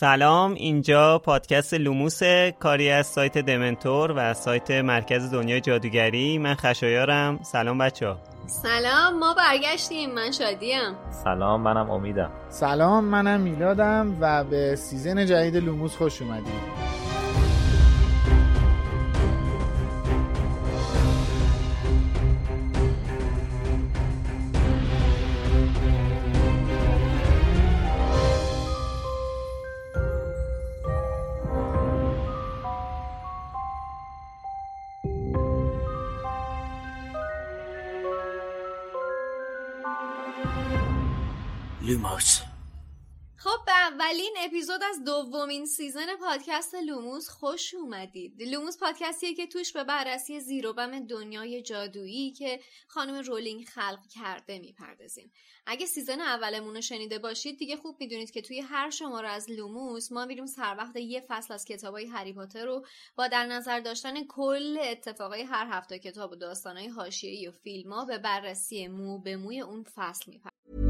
سلام اینجا پادکست لوموس کاری از سایت دمنتور و سایت مرکز دنیای جادوگری. من خشایارم. سلام بچه ها. سلام ما برگشتیم. من شادیم. سلام منم امیدم. سلام منم میلادم و به season جدید لوموس خوش اومدید. اولین اپیزود از دومین season پادکست لوموس خوش اومدید. لوموس پادکستیه که توش به بررسی زیر و بم دنیای جادویی که خانم رولینگ خلق کرده می‌پردازیم. اگه season اولمون رو شنیده باشید دیگه خوب می‌دونید که توی هر شماره از لوموس ما میریم سر وقت یه فصل از کتابای هری پاتر رو با در نظر داشتن کل اتفاقای هر هفته کتاب و داستانای حاشیه‌ای و فیلم‌ها به بررسی مو به موی اون فصل می‌پردازیم.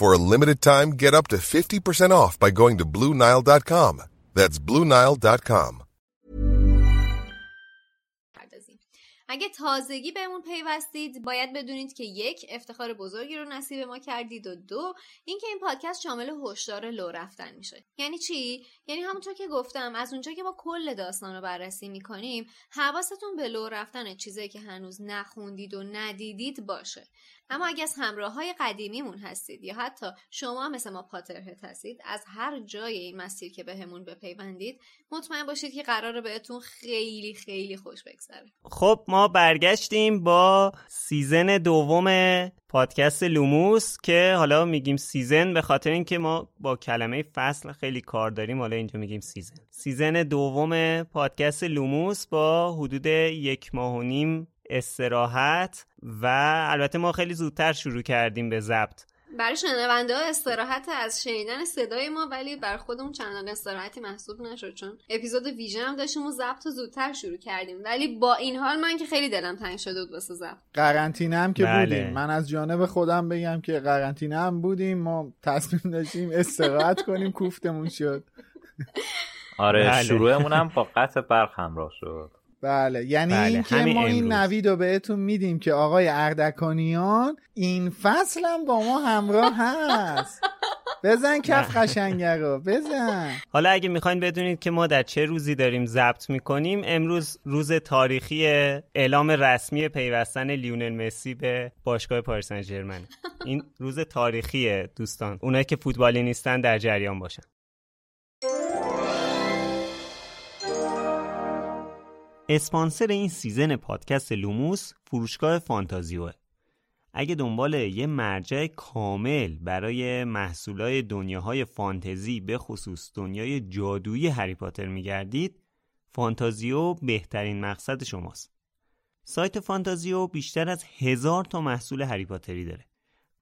For a limited time, get up to 50% off by going to Bluenile.com. That's Bluenile.com. اگه تازگی بهمون پیوستید باید بدونید که یک افتخار بزرگی رو نصیب ما کردید و دو اینکه این پادکست شامل هشدار لو رفتن میشه یعنی چی یعنی همونطور که گفتم از اونجا که ما کل داستان رو بررسی می‌کنیم حواستون به لو رفتن چیزایی که هنوز نخوندید و ندیدید باشه اما اگه از همراه های قدیمیمون هستید یا حتی شما مثل ما پاترهت هستید از هر جای این مسیر که بهمون به بپیوندید مطمئن باشید که قراره بهتون خیلی خیلی خوش بگذره. خب ما برگشتیم با season دوم پادکست لوموس که حالا میگیم season به خاطر اینکه ما با کلمه فصل خیلی کار داریم. حالا اینجا میگیم season. season دوم پادکست لوموس با حدود یک ماه و نیم استراحت و البته ما خیلی زودتر شروع کردیم به ضبط. برای شنونده ها استراحت از شنیدن صدای ما ولی بر خودمون چندان استراحتی محسوب نشد چون اپیزود ویژه هم داشتیم و ضبط زودتر شروع کردیم. ولی با این حال من که خیلی دلم تنگ شده بود واسه ضبط. قرنطینه هم که بله. بودیم. من از جانب خودم بگم که قرنطینه هم بودیم. ما تصمیم داشتیم استراحت کنیم کوفتمون شد. آره بله. شروعمون هم با قطع برق همراه شد. بله. یعنی بله، این که همین ما این. نوید رو بهتون میدیم که آقای اردکانیان این فصل هم با ما همراه هست. بزن کف قشنگه رو. بزن. حالا اگه می‌خواین بدونید که ما در چه روزی داریم ضبط می‌کنیم امروز روز تاریخی اعلام رسمی پیوستن لیونل مسی به باشگاه پاریس سن این روز تاریخیه دوستان. اونایی که فوتبالی نیستن در جریان باشن. اسپانسر این season پادکست لوموس فروشگاه فانتازیوه. اگه دنبال یه مرجع کامل برای محصولای دنیاهای فانتزی به خصوص دنیای جادویی هری پاتر میگردید فانتازیو بهترین مقصد شماست. سایت فانتازیو بیشتر از هزار تا محصول هری پاتری داره.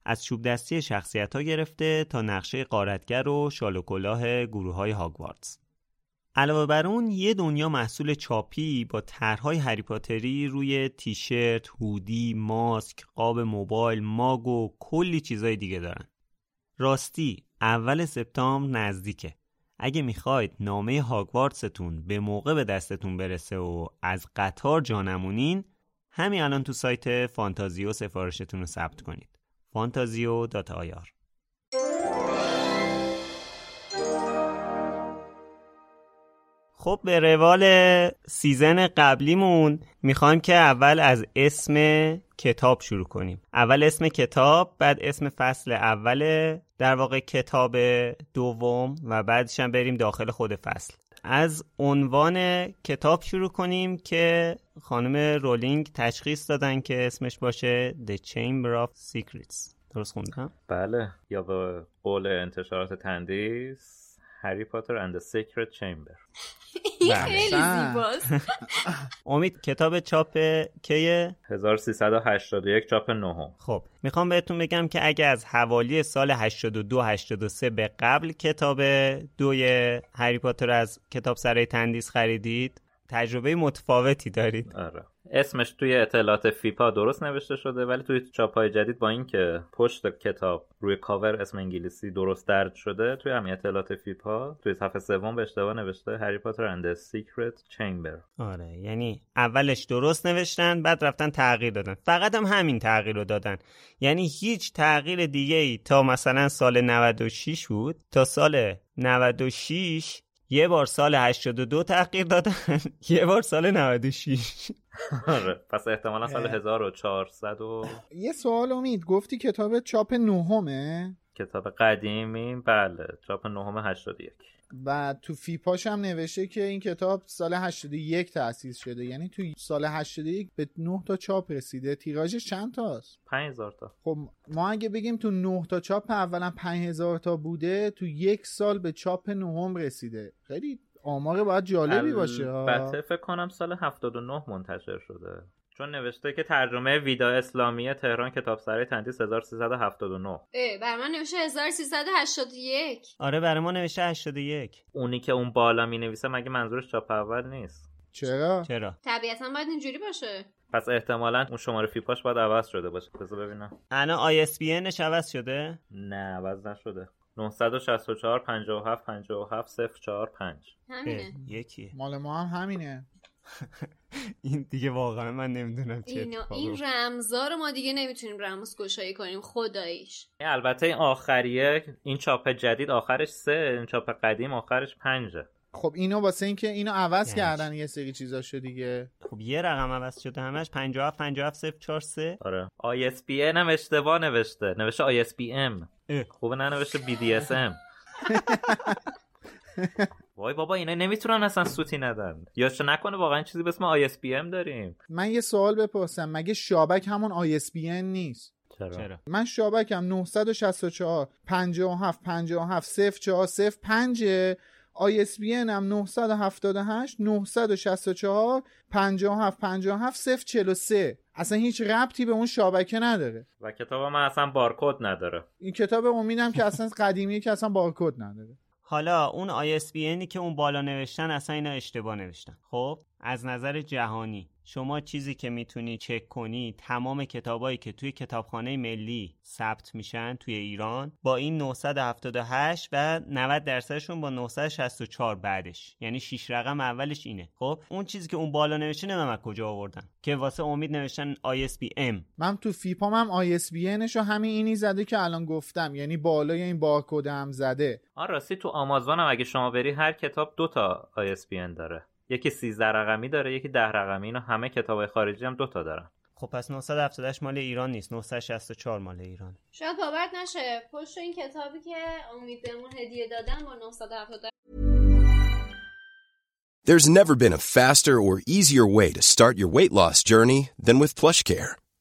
از چوب دستی شخصیت ها گرفته تا نقشه قارتگر و شال و کلاه گروه های هاگوارتس. علاوه بر اون یه دنیا محصول چاپی با طرحهای هری پاتری روی تیشرت، هودی، ماسک، قاب موبایل، ماگ و کلی چیزای دیگه دارن. راستی اول سپتامبر نزدیکه. اگه می‌خواید نامه هاگوارتستون به موقع به دستتون برسه و از قطار جا نمونین همین الان تو سایت فانتازیو سفارشتون رو ثبت کنید. فانتازیو خب به روال season قبلیمون می‌خوایم که اول از اسم کتاب شروع کنیم. اول اسم کتاب بعد اسم فصل اول در واقع کتاب دوم و بعدش هم بریم داخل خود فصل. از عنوان کتاب شروع کنیم که خانم رولینگ تشخیص دادن که اسمش باشه The Chamber of Secrets. درست خوندم؟ بله. یا به قول انتشارات تندیس Harry Potter and Secret Chamber این خیلی زیباست. امید کتاب چاپ کیه 1381 چاپ نهم. خب می‌خوام بهتون بگم که اگه از حوالی سال 82 83 به قبل کتاب دوی هری پاتر از کتاب سرای تندیس خریدید تجربه متفاوتی دارید. آره. اسمش توی اطلاعات فیپا درست نوشته شده ولی توی چاپای جدید با اینکه پشت کتاب روی کاور اسم انگلیسی درست درج شده توی همین اطلاعات فیپا توی صفحه سوم به اشتباه نوشته Harry Potter and Secret Chamber آره یعنی اولش درست نوشتن بعد رفتن تغییر دادن. فقط هم همین تغییر رو دادن. یعنی هیچ تغییر دیگه ای تا مثلا سال 96 بود تا سال 96 یه بار سال 82 تغییر دادن یه بار سال 96 آره. پس احتمالا سال 1400 و یه سوال امید. گفتی کتاب چاپ نهمه؟ کتاب قدیمی. بله. چاپ نهم 81 و تو فیپاش هم نوشته که این کتاب سال 81 تأسیس شده. یعنی تو سال 81 به 9 تا چاپ رسیده. تیراژش چند تاست؟ 5000 تا. خب ما اگه بگیم تو 9 تا چاپ اولا 5000 تا بوده تو یک سال به چاپ نهم رسیده. خیلی آمار باید جالبی باشه البته فکر کنم سال 79 منتشر شده. چون نوشته که ترجمه ویدا اسلامی تهران کتاب سرای تندیس 1379 اه بر من نوشته 1381 آره برای ما نوشته 81 اونی که اون بالا می نویسه مگه منظورش چاپ اول نیست؟ چرا؟ چرا؟ طبیعتا باید اینجوری باشه. پس احتمالا اون شماره فیپاش باید عوض شده باشه. بذار ببینم. الان ISBNش عوض شده؟ نه عوض نشده. 964 57 57 045 همینه. یکیه مال ما هم همینه. این دیگه واقعا من نمی‌دونم چه اینا این رمزا رو ما دیگه نمی‌تونیم رمز گشایی کنیم خداییش. البته این آخریه این چاپ جدید آخرش سه این چاپ قدیم آخرش پنجه. خب اینو واسه اینکه اینو عوض یعنی کردن یه سری چیزاشو دیگه. خب یه رقم عوض شده همش 57 57 043 آره. ISBN هم اشتباه نوشته. نوشته ISBM اه. خوبه ننوشته BDSM وای بابا اینا نمی‌تونن اصلا سوتی ندن. یا چه نکنه واقعا چیزی به اسم ISBM داریم. من یه سوال بپرسم. مگه شابک همون ISBN نیست؟ چرا, چرا؟ من شابکم 964 57 57 04 05 ISBN هم 978 964 57 57 043 اصلا هیچ ربطی به اون شابکه نداره. و کتاب من اصلا بارکد نداره. این کتاب امیدم که اصلا قدیمیه که اصلا بارکد نداره. حالا اون ISBNی که اون بالا نوشتن اصلا اینا اشتباه نوشتن. خب از نظر جهانی. شما چیزی که می‌تونی چک کنی تمام کتابایی که توی کتابخانه ملی ثبت میشن توی ایران با این 978 و 90 درصدشون با 964 بعدش. یعنی 6 رقم اولش اینه. خب؟ اون چیزی که اون بالا نوشته نمیم از کجا آوردن که واسه امید نوشتن ISBM من تو فیپام هم ISBNش رو همین اینی زده که الان گفتم. یعنی بالای این بارکد هم زده. آن راستی تو آمازون هم اگه شما بری هر کتاب دو تا ISBN داره. یکی 13 رقمی داره یکی 10 رقمی. اینا همه کتاب خارجی هم دو تا دارن. خب پس 978 مال ایران نیست. 964 مال ایران. شاید باورت نشه. پشت این کتابی که امید بهمون هدیه دادن با 970 There's never been a faster or easier way to start your weight loss journey than with PlushCare.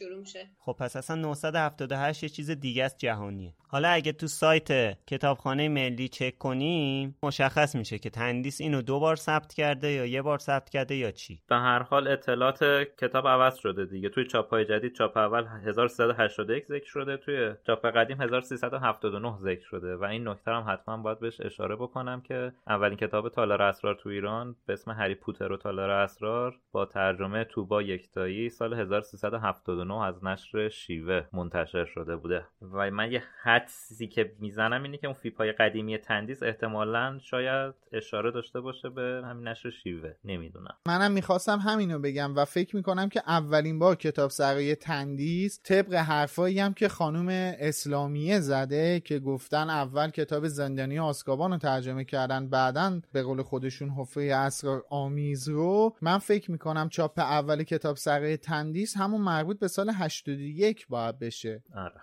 شروع میشه. خب پس اصلا 978 یه چیز دیگه است جهانیه. حالا اگه تو سایت کتابخانه ملی چک کنیم مشخص میشه که تندیس اینو دو بار ثبت کرده یا یه بار ثبت کرده یا چی. به هر حال اطلاعات کتاب عوض شده دیگه. توی چاپ‌های جدید چاپ اول 1381 ذکر شده توی چاپ قدیم 1379 ذکر شده و این نکته هم حتما باید بهش اشاره بکنم که اولین کتاب تالار اسرار تو ایران به اسم هری پوتر و تالار اسرار با ترجمه توبا یکتایی سال 1379 از نشر شیوه منتشر شده بوده. و من یه حدسی که می‌زنم اینه که اون فیپای قدیمی تندیس احتمالا شاید اشاره داشته باشه به همین نشر شیوه. نمی‌دونم. منم می‌خواستم همینو بگم و فکر می‌کنم که اولین بار کتاب سرای تندیس طبق حرفایی هم که خانم اسلامیه زده که گفتن اول کتاب زندانی آسکابان رو ترجمه کردن بعدا به قول خودشون حفره اسرار آمیز رو. من فکر می‌کنم چاپ اول کتاب سرای تندیس همون مربوط به سال 81 باید بشه. آره.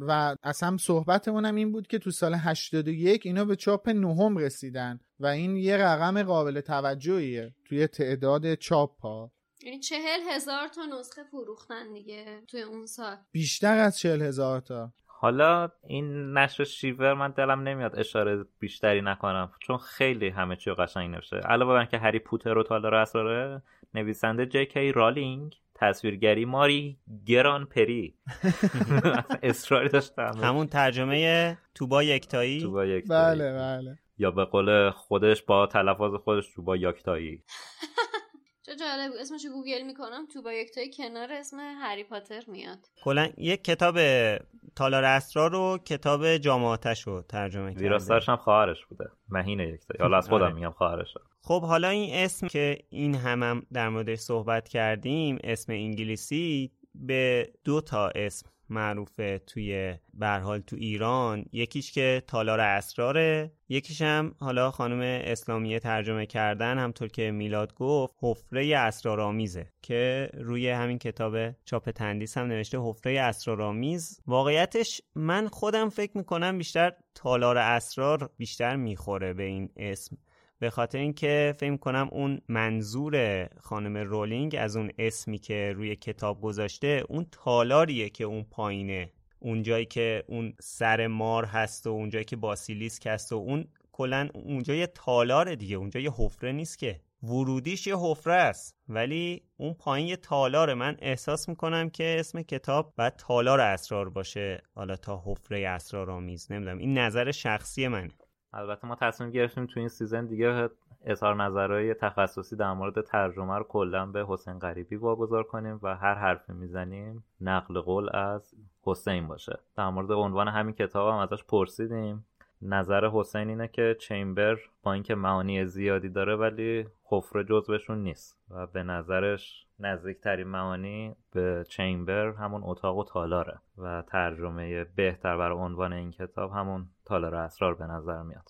و اصلا صحبتمون هم این بود که تو سال 81 اینا به چاپ نهم رسیدن و این یه رقم قابل توجهیه توی تعداد چاپ ها یعنی چهل هزار تا نسخه فروختن دیگه توی اون سال. بیشتر از چهل هزار تا. حالا این نشر شیور من دلم نمیاد اشاره بیشتری نکنم چون خیلی همه چی قشنگ نوشته. علاوه بر اینکه هری پوتر و تالار اسراره نویسنده جی کی رالینگ. تصویرگری ماری گران پری. اصراری داشتم. همون ترجمه توبا یکتایی؟ توبا یک بله بله. یا به قول خودش با تلفظ خودش توبا یاکتایی چه جالب اسمش رو گوگل می‌کنم. تو با یک تای کنار اسم هری پاتر میاد. کلا یک کتاب تالار اسرار رو کتاب جامعاتش رو ترجمه کرده. ویراستارش هم خواهرش بوده. مهین یکتایی. حالا از خودم آره. میگم خواهرش. خب حالا این اسم که این هم, در موردش صحبت کردیم اسم انگلیسی به دو تا اسم معروفه توی برحال تو ایران. یکیش که تالار اسراره یکیش هم حالا خانم اسلامیه ترجمه کردن همطور که میلاد گفت حفره اسرارآمیزه که روی همین کتاب چاپ تندیس هم نوشته حفره اسرارآمیز. واقعیتش من خودم فکر می‌کنم بیشتر تالار اسرار بیشتر می‌خوره به این اسم. به خاطر اینکه فکر کنم اون منظور خانم رولینگ از اون اسمی که روی کتاب گذاشته اون تالاریه که اون پایینه. اونجایی که اون سر مار هست و اونجایی که باسیلیسک هست و اون کلا اونجا یه تالاره دیگه اونجا یه حفره نیست که. ورودیش یه حفره است ولی اون پایین یه تالاره. من احساس می‌کنم که اسم کتاب باید تالار اسرار باشه حالا تا حفره اسرارآمیز. نمی‌دونم این نظر شخصی منه. البته ما تصمیم گرفتیم تو این سیزن دیگه اظهار نظرهای تخصصی در مورد ترجمه رو کلا به حسین غریبی واگذار کنیم و هر حرفی می‌زنیم نقل قول از حسین باشه. در مورد عنوان همین کتاب هم ازش پرسیدیم. نظر حسین اینه که چیمبر با اینکه معانی زیادی داره ولی حفره جزوشون نیست و به نظرش نزدیکترین معانی به چیمبر همون اتاق و تالاره و ترجمه بهتر برای عنوان این کتاب همون تالار اسرار به نظر میاد.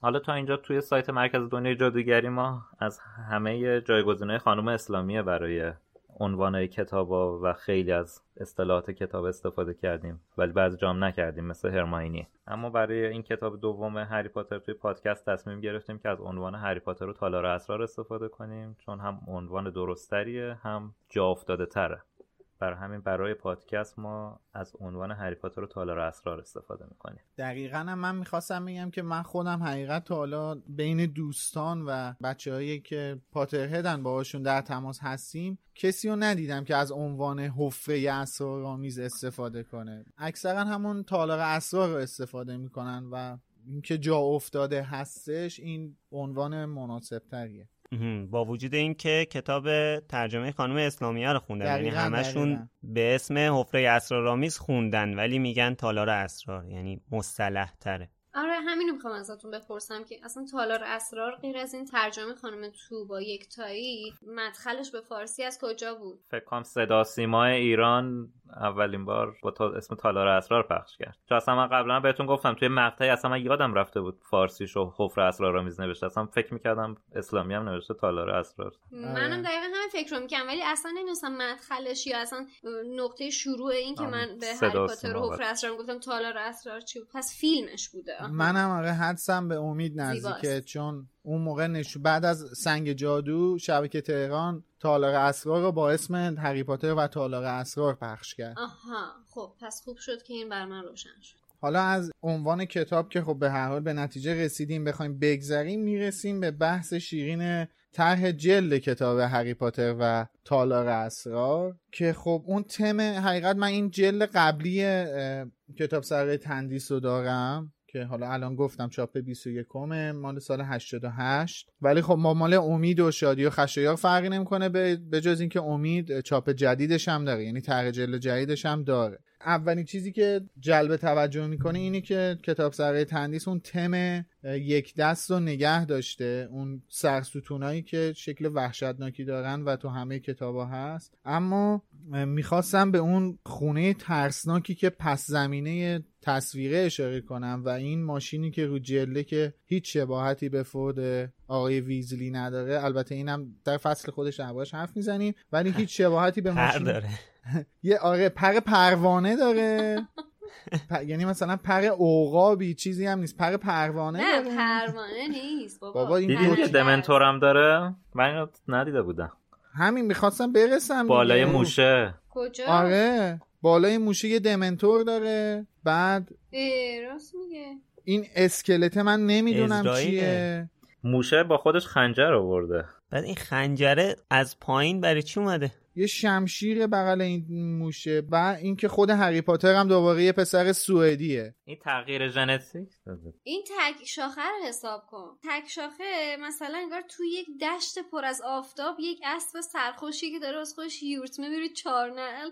حالا تا اینجا توی سایت مرکز دنیای جادوگری ما از همه جایگزینهای خانم اسلامیه برای عنوانهای کتابا و خیلی از اصطلاحات کتاب استفاده کردیم ولی بعضی جام نکردیم مثل هرماینی. اما برای این کتاب دوم هری پاتر توی پادکست تصمیم گرفتیم که از عنوان هری پاتر و تالار اسرار استفاده کنیم چون هم عنوان درستریه هم جا افتاده تره. برای همین برای پادکست ما از عنوان هری پاتر و تالار اسرار استفاده می‌کنیم. دقیقا من می‌خواستم بگم که من خودم حقیقت حالا بین دوستان و بچه هایی که پاترهدن باهاشون در تماس هستیم کسی رو ندیدم که از عنوان حفره اسرارآمیز استفاده کنه. اکثرا همون تالار اسرار رو استفاده می‌کنن و اینکه جا افتاده هستش این عنوان مناسب تریه با وجود اینکه کتاب ترجمه خانم اسلامیه رو خوندن یعنی همشون دقیقاً. به اسم حفره اسرارآمیز خوندن ولی میگن تالار اسرار یعنی مصطلح تره آره همینو می‌خوام ازتون بپرسم که اصلا تالار اسرار غیر از این ترجمه خانم تو با یک تایی مدخلش به فارسی از کجا بود؟ فکر کنم صدا سیما ایران اولین بار با تا اسم تالار اسرار پخش کرد. چون اصلا من قبلا بهتون گفتم توی مقطعی اصلا من یادم رفته بود فارسیش و حفر اسرار آمیز نوشته اصلا فکر می‌کردم اسلامی هم نوشته تالار اسرار. منم دقیقا همین فکر رو می‌کنم ولی اصلا نمی‌دونستم مدخلش یا اصلا نقطه شروع این که من به هری پاتر و حفر اسرار گفتم تالار اسرار چی بود؟ پس فیلمش بوده. منم آره حدسم به امید نزدیکه چون اون موقع نشو بعد از سنگ جادو شبکه تهران تالار اسرار رو با اسم هری پاتر و تالار اسرار پخش کرد. آها خب پس خوب شد که این بر من روشن شد. حالا از عنوان کتاب که خب به هر حال به نتیجه رسیدیم بخوایم بگذریم می‌رسیم به بحث شیرین طرح جلد کتاب هری پاتر و تالار اسرار که خب اون تم حقیقت من این جلد قبلی کتاب سرای تندیس رو دارم. که حالا الان گفتم چاپ 21 مال سال 88 ولی خب ما مال امید و شادی و خشایار فرقی نمی‌کنه به جز اینکه امید چاپ جدیدش هم داره یعنی طرح جلد جدیدش هم داره. اولین چیزی که جلب توجه می‌کنه اینه که کتاب سرای تندیس اون تم یک دست رو نگه داشته. اون سرستونایی که شکل وحشتناکی دارن و تو همه کتابا هست. اما می‌خواستم به اون خونه ترسناکی که پس زمینه تصویره اشاره کنم و این ماشینی که رو جله که هیچ شباهتی به فورد آقای ویزلی نداره. البته اینم در فصل خودش دربارش حرف می‌زنیم ولی هیچ شباهتی به ماشین داره. یه آره پر پروانه داره. یعنی مثلا پر اوقابی چیزی هم نیست. پر پروانه نه پروانه نیست بابا, بابا این دیدی دمنتور هم داره؟ من ندیده بودم. همین می‌خواستم برسم بالای موشه. کجا آره بالای موشه یه دمنتور داره. بعد راست میگه. این اسکلت من نمی‌دونم چیه. موشه با خودش خنجر آورده. بعد این خنجره از پایین برای چی اومده؟ یه شمشیر بغل این موشه و اینکه خود هری پاتر هم دوباره یه پسر سوئدیه. این تغییر ژنتیک این تک شاخه رو حساب کن. تک شاخه مثلا انگار توی یک دشت پر از آفتاب یک اسب سرخوشی که داره از خودش یورت می‌بری چارنل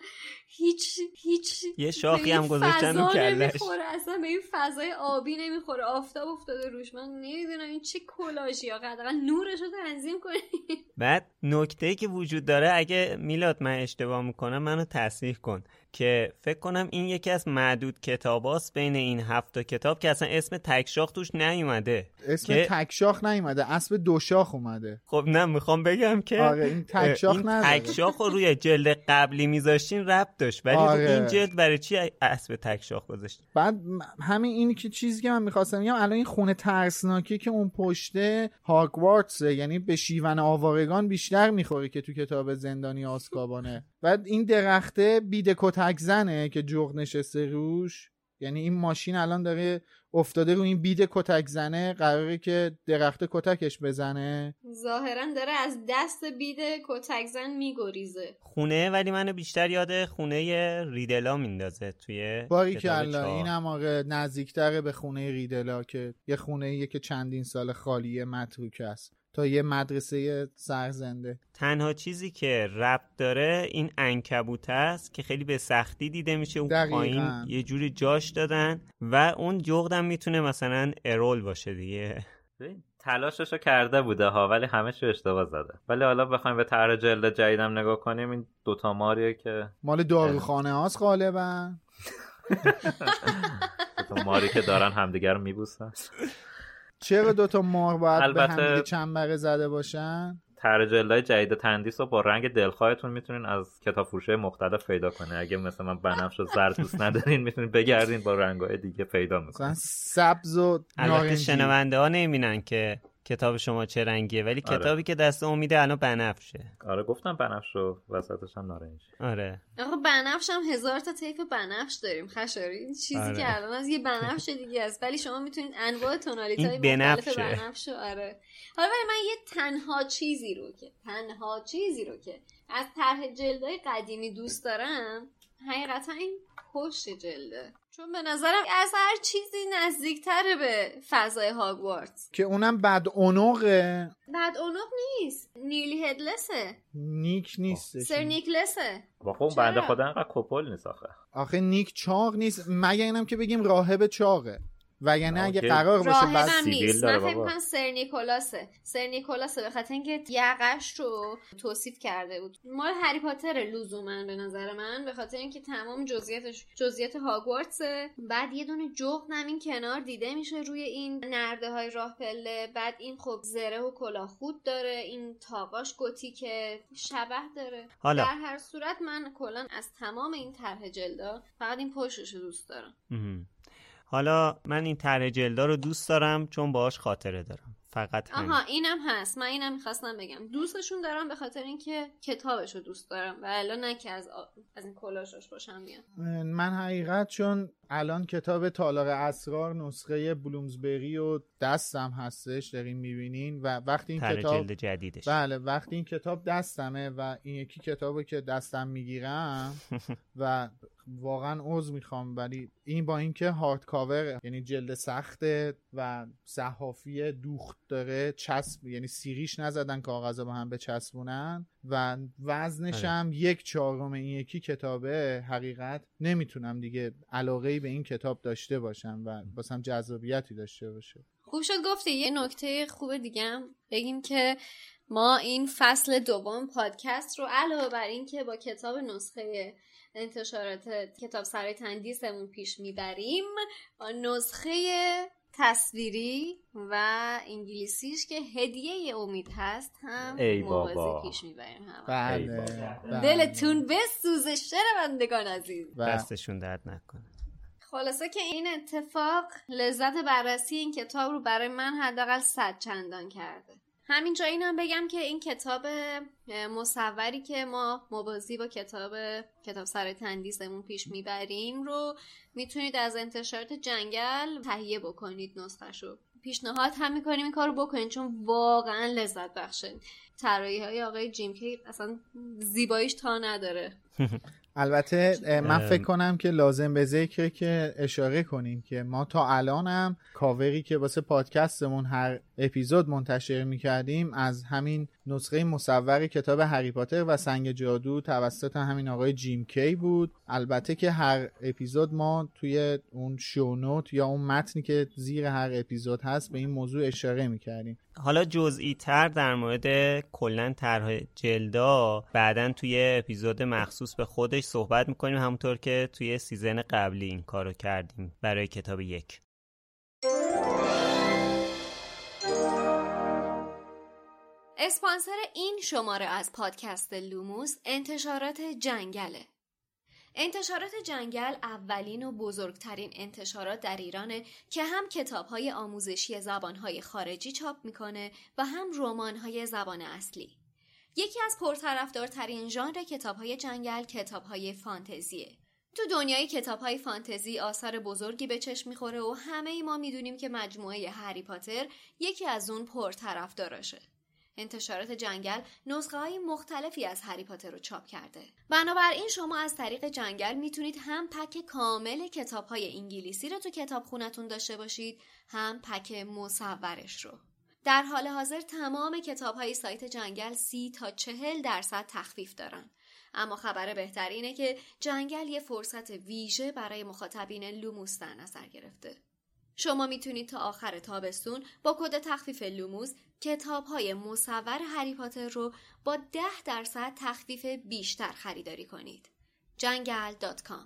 هیچ هیچ یه شاخی هم گذاشتن رو کلش. اصلا به این فضای آبی نمی‌خوره. آفتاب افتاده روش. من نمی‌دونم این چه کلاژی یا نورش رو تنظیم کنی بعد نکته که وجود داره اگه میلاد من اشتباه می‌کنم منو تصحیح کن. که فکر کنم این یکی از معدود کتاباست بین این هفت کتاب که اصلا اسم تکشاخ توش نیومده. اسم که... تکشاخ نیومده اسب دوشاخ اومده. خب نه می‌خوام بگم که آره این تکشاخ این تکشاخ رو روی جلد قبلی میذاشتین ربط داشت. ولی آره. این جلد برای چی اسب تکشاخ گذاشت بعد همین اینی که چیزی که من می‌خواستم بگم الان این خونه ترسناکی که اون پشته هاگوارتس یعنی به شیون آوارگان بیشتر می‌خوره که تو کتاب زندانی آسکابانه. بعد این درخته بیده کتک زنه که جغ نشسته روش؟ یعنی این ماشین الان داره افتاده رو این بید کتک زنه قراره که درخت کتکش بزنه؟ ظاهرا داره از دست بید کتک زن میگریزه. خونه ولی منو بیشتر یاد خونه ریدلا میندازه توی باری که الله این هم آقا نزدیکتره به خونه ریدلا که یه خونه که چندین سال خالیه متروک است. تا یه مدرسه سرزنده تنها چیزی که ربط داره این انکبوت است که خیلی به سختی دیده میشه. اون پایین یه جوری جاش دادن و اون جغدم می‌تونه مثلا ارول باشه دیگه. تلاششو کرده بوده ها ولی همه چی اشتباه زده. ولی حالا بخوایم به طرح جلد جدیدم نگاه کنیم این دوتا ماریه که مال داروخانه هاست غالبا. دوتا ماری که دارن همدیگر رو میبوسن. چرا دوتا مار باید البته... به هم چنبره زده باشن؟ طرح جلدهای جدید تندیس رو با رنگ دلخواهتون می‌تونین از کتاب فروشه مختلف پیدا کنین. اگه مثلا من بنفش و زرد دوست ندارین می‌تونین بگردین با رنگهای دیگه پیدا می‌کنین. سبز و البته شنونده ها نمی‌بینن که کتاب شما چه رنگیه؟ ولی آره. کتابی که دست امیده الان بنفشه. آره گفتم بنفش رو وسطش هم نارنجی آره. آقا بنفش هم هزار تا طیف بنفش داریم خشاری. این چیزی آره. که الان از یه بنفش دیگه است. ولی شما می‌تونید انواع تونالیت های مختلف بنفش آره. حالا ولی من یه تنها چیزی رو که تنها چیزی رو که از طرح جلدهای قدیمی دوست دارم حقیقتا این پشت جلده. چون به نظرم از هر چیزی نزدیکتره به فضای هاگوارتس که اونم بد اونوقه بد اونوق نیست. نیلی هدلسه. نیک نیست سر نیکلسه. با خب بنده خدا انقدر کپل نیست آخه. آخه نیک چاق نیست. مگه اینم که بگیم راهب چاقه. وگرنه اگه اوکی. قرار باشه راهبم سیبیل نیست داره من فکر بابا. می‌کنم سر نیکولاسه سر نیکولاسه به خاطر اینکه یقش رو توصیف کرده بود مال هری پاتر لزوما به نظر من به خاطر اینکه تمام جزئیاتش جزئیات هاگوارتسه بعد یه دونه جغد هم این کنار دیده میشه روی این نرده های راه پله بعد این خب زره و کلاه خود داره این تاقاش گوتیکه شبه داره حالا. در هر صورت من کلا از تمام این طرح جلدا فقط این پشتش رو دوست دارم. حالا من این طرح جلدا رو دوست دارم چون باهاش خاطره دارم. فقط همین. آها اینم هست. من اینم می‌خواستم بگم. دوستشون دارم به خاطر اینکه کتابش رو دوست دارم و الان نه که از, آ... از این کلاشش باشم بیان من حقیقت چون الان کتاب تالار اسرار نسخه بلومزبری و دستم هستش دارین می‌بینین و وقتی این کتاب جلد جدیدش. بله وقتی این کتاب دستمه و این یکی کتابو که دستم می‌گیرم و واقعا عضو می‌خوام ولی این با اینکه هارد کاور یعنی جلد سخته و صحافی دوخت داره چسب یعنی سیریش نزدن کاغذ با هم بچسبونن و وزنش آره. هم یک چهارم این یکی کتابه حقیقت نمی‌تونم دیگه علاقه به این کتاب داشته باشم و باسم جذابیتی داشته باشه خوب شد گفتی یه نکته خوب دیگه هم بگیم که ما این فصل دوم پادکست رو علاوه بر این که با کتاب نسخه انتشارات کتاب سرای تندیسمون پیش می‌بریم با نسخه تصویری و انگلیسیش که هدیه امید هست هم ای موازی بابا. پیش می‌بریم هم بله. بله. دلتون بسوزه شنوندگان عزیز دستشون درد نکنه خلاصه که این اتفاق لذت بررسی این کتاب رو برای من حداقل صد چندان کرده همینجا اینم بگم که این کتاب مصوری که ما موازی با کتاب کتاب سرای تندیسمون پیش می‌بریم رو می‌تونید از انتشارات جنگل تهیه بکنید نسخهشو. پیشنهاد هم می‌کنیم این کارو بکنید چون واقعا لذت بخشه. طراحی های آقای جیم کی اصلا زیباییش تا نداره. البته من. فکر کنم که لازم به ذکره که اشاره کنیم که ما تا الانم کاوری که واسه پادکستمون هر اپیزود منتشر می‌کردیم از همین نسخه مصور کتاب هری پاتر و سنگ جادو توسط همین آقای جیم کی بود. البته که هر اپیزود ما توی اون شونوت یا اون متنی که زیر هر اپیزود هست به این موضوع اشاره می‌کردیم. حالا جزئی تر در مورد کلا طرح جلدا بعدا توی اپیزود مخصوص به خودش صحبت می‌کنیم همونطور که توی season قبلی این کارو کردیم برای کتاب یک. اسپانسر این شماره از پادکست لوموس انتشارات جنگله انتشارات جنگل اولین و بزرگترین انتشارات در ایرانه که هم کتابهای آموزشی زبانهای خارجی چاپ می‌کنه و هم رمانهای زبان اصلی. یکی از پرطرفدارترین ژانر کتابهای جنگل کتابهای فانتزیه. تو دنیای کتابهای فانتزی آثار بزرگی به چشم می‌خوره و همه ای ما می‌دونیم که مجموعه هری پاتر یکی از اون پرطرفداراشه. انتشارات جنگل نسخه های مختلفی از هری پاتر رو چاپ کرده. بنابراین شما از طریق جنگل می‌تونید هم pack کامل کتاب های انگلیسی رو تو کتاب خونتون داشته باشید هم pack مصورش رو. در حال حاضر تمام کتاب های سایت جنگل سی تا چهل درصد تخفیف دارن. اما خبر بهتر اینه که جنگل یه فرصت ویژه برای مخاطبین لوموس در نظر گرفته. شما می‌تونید تا آخر تابستون با کد تخفیف لوموس کتاب های مصور هری پاتر رو با 10 درصد تخفیف بیشتر خریداری کنید. جنگل.com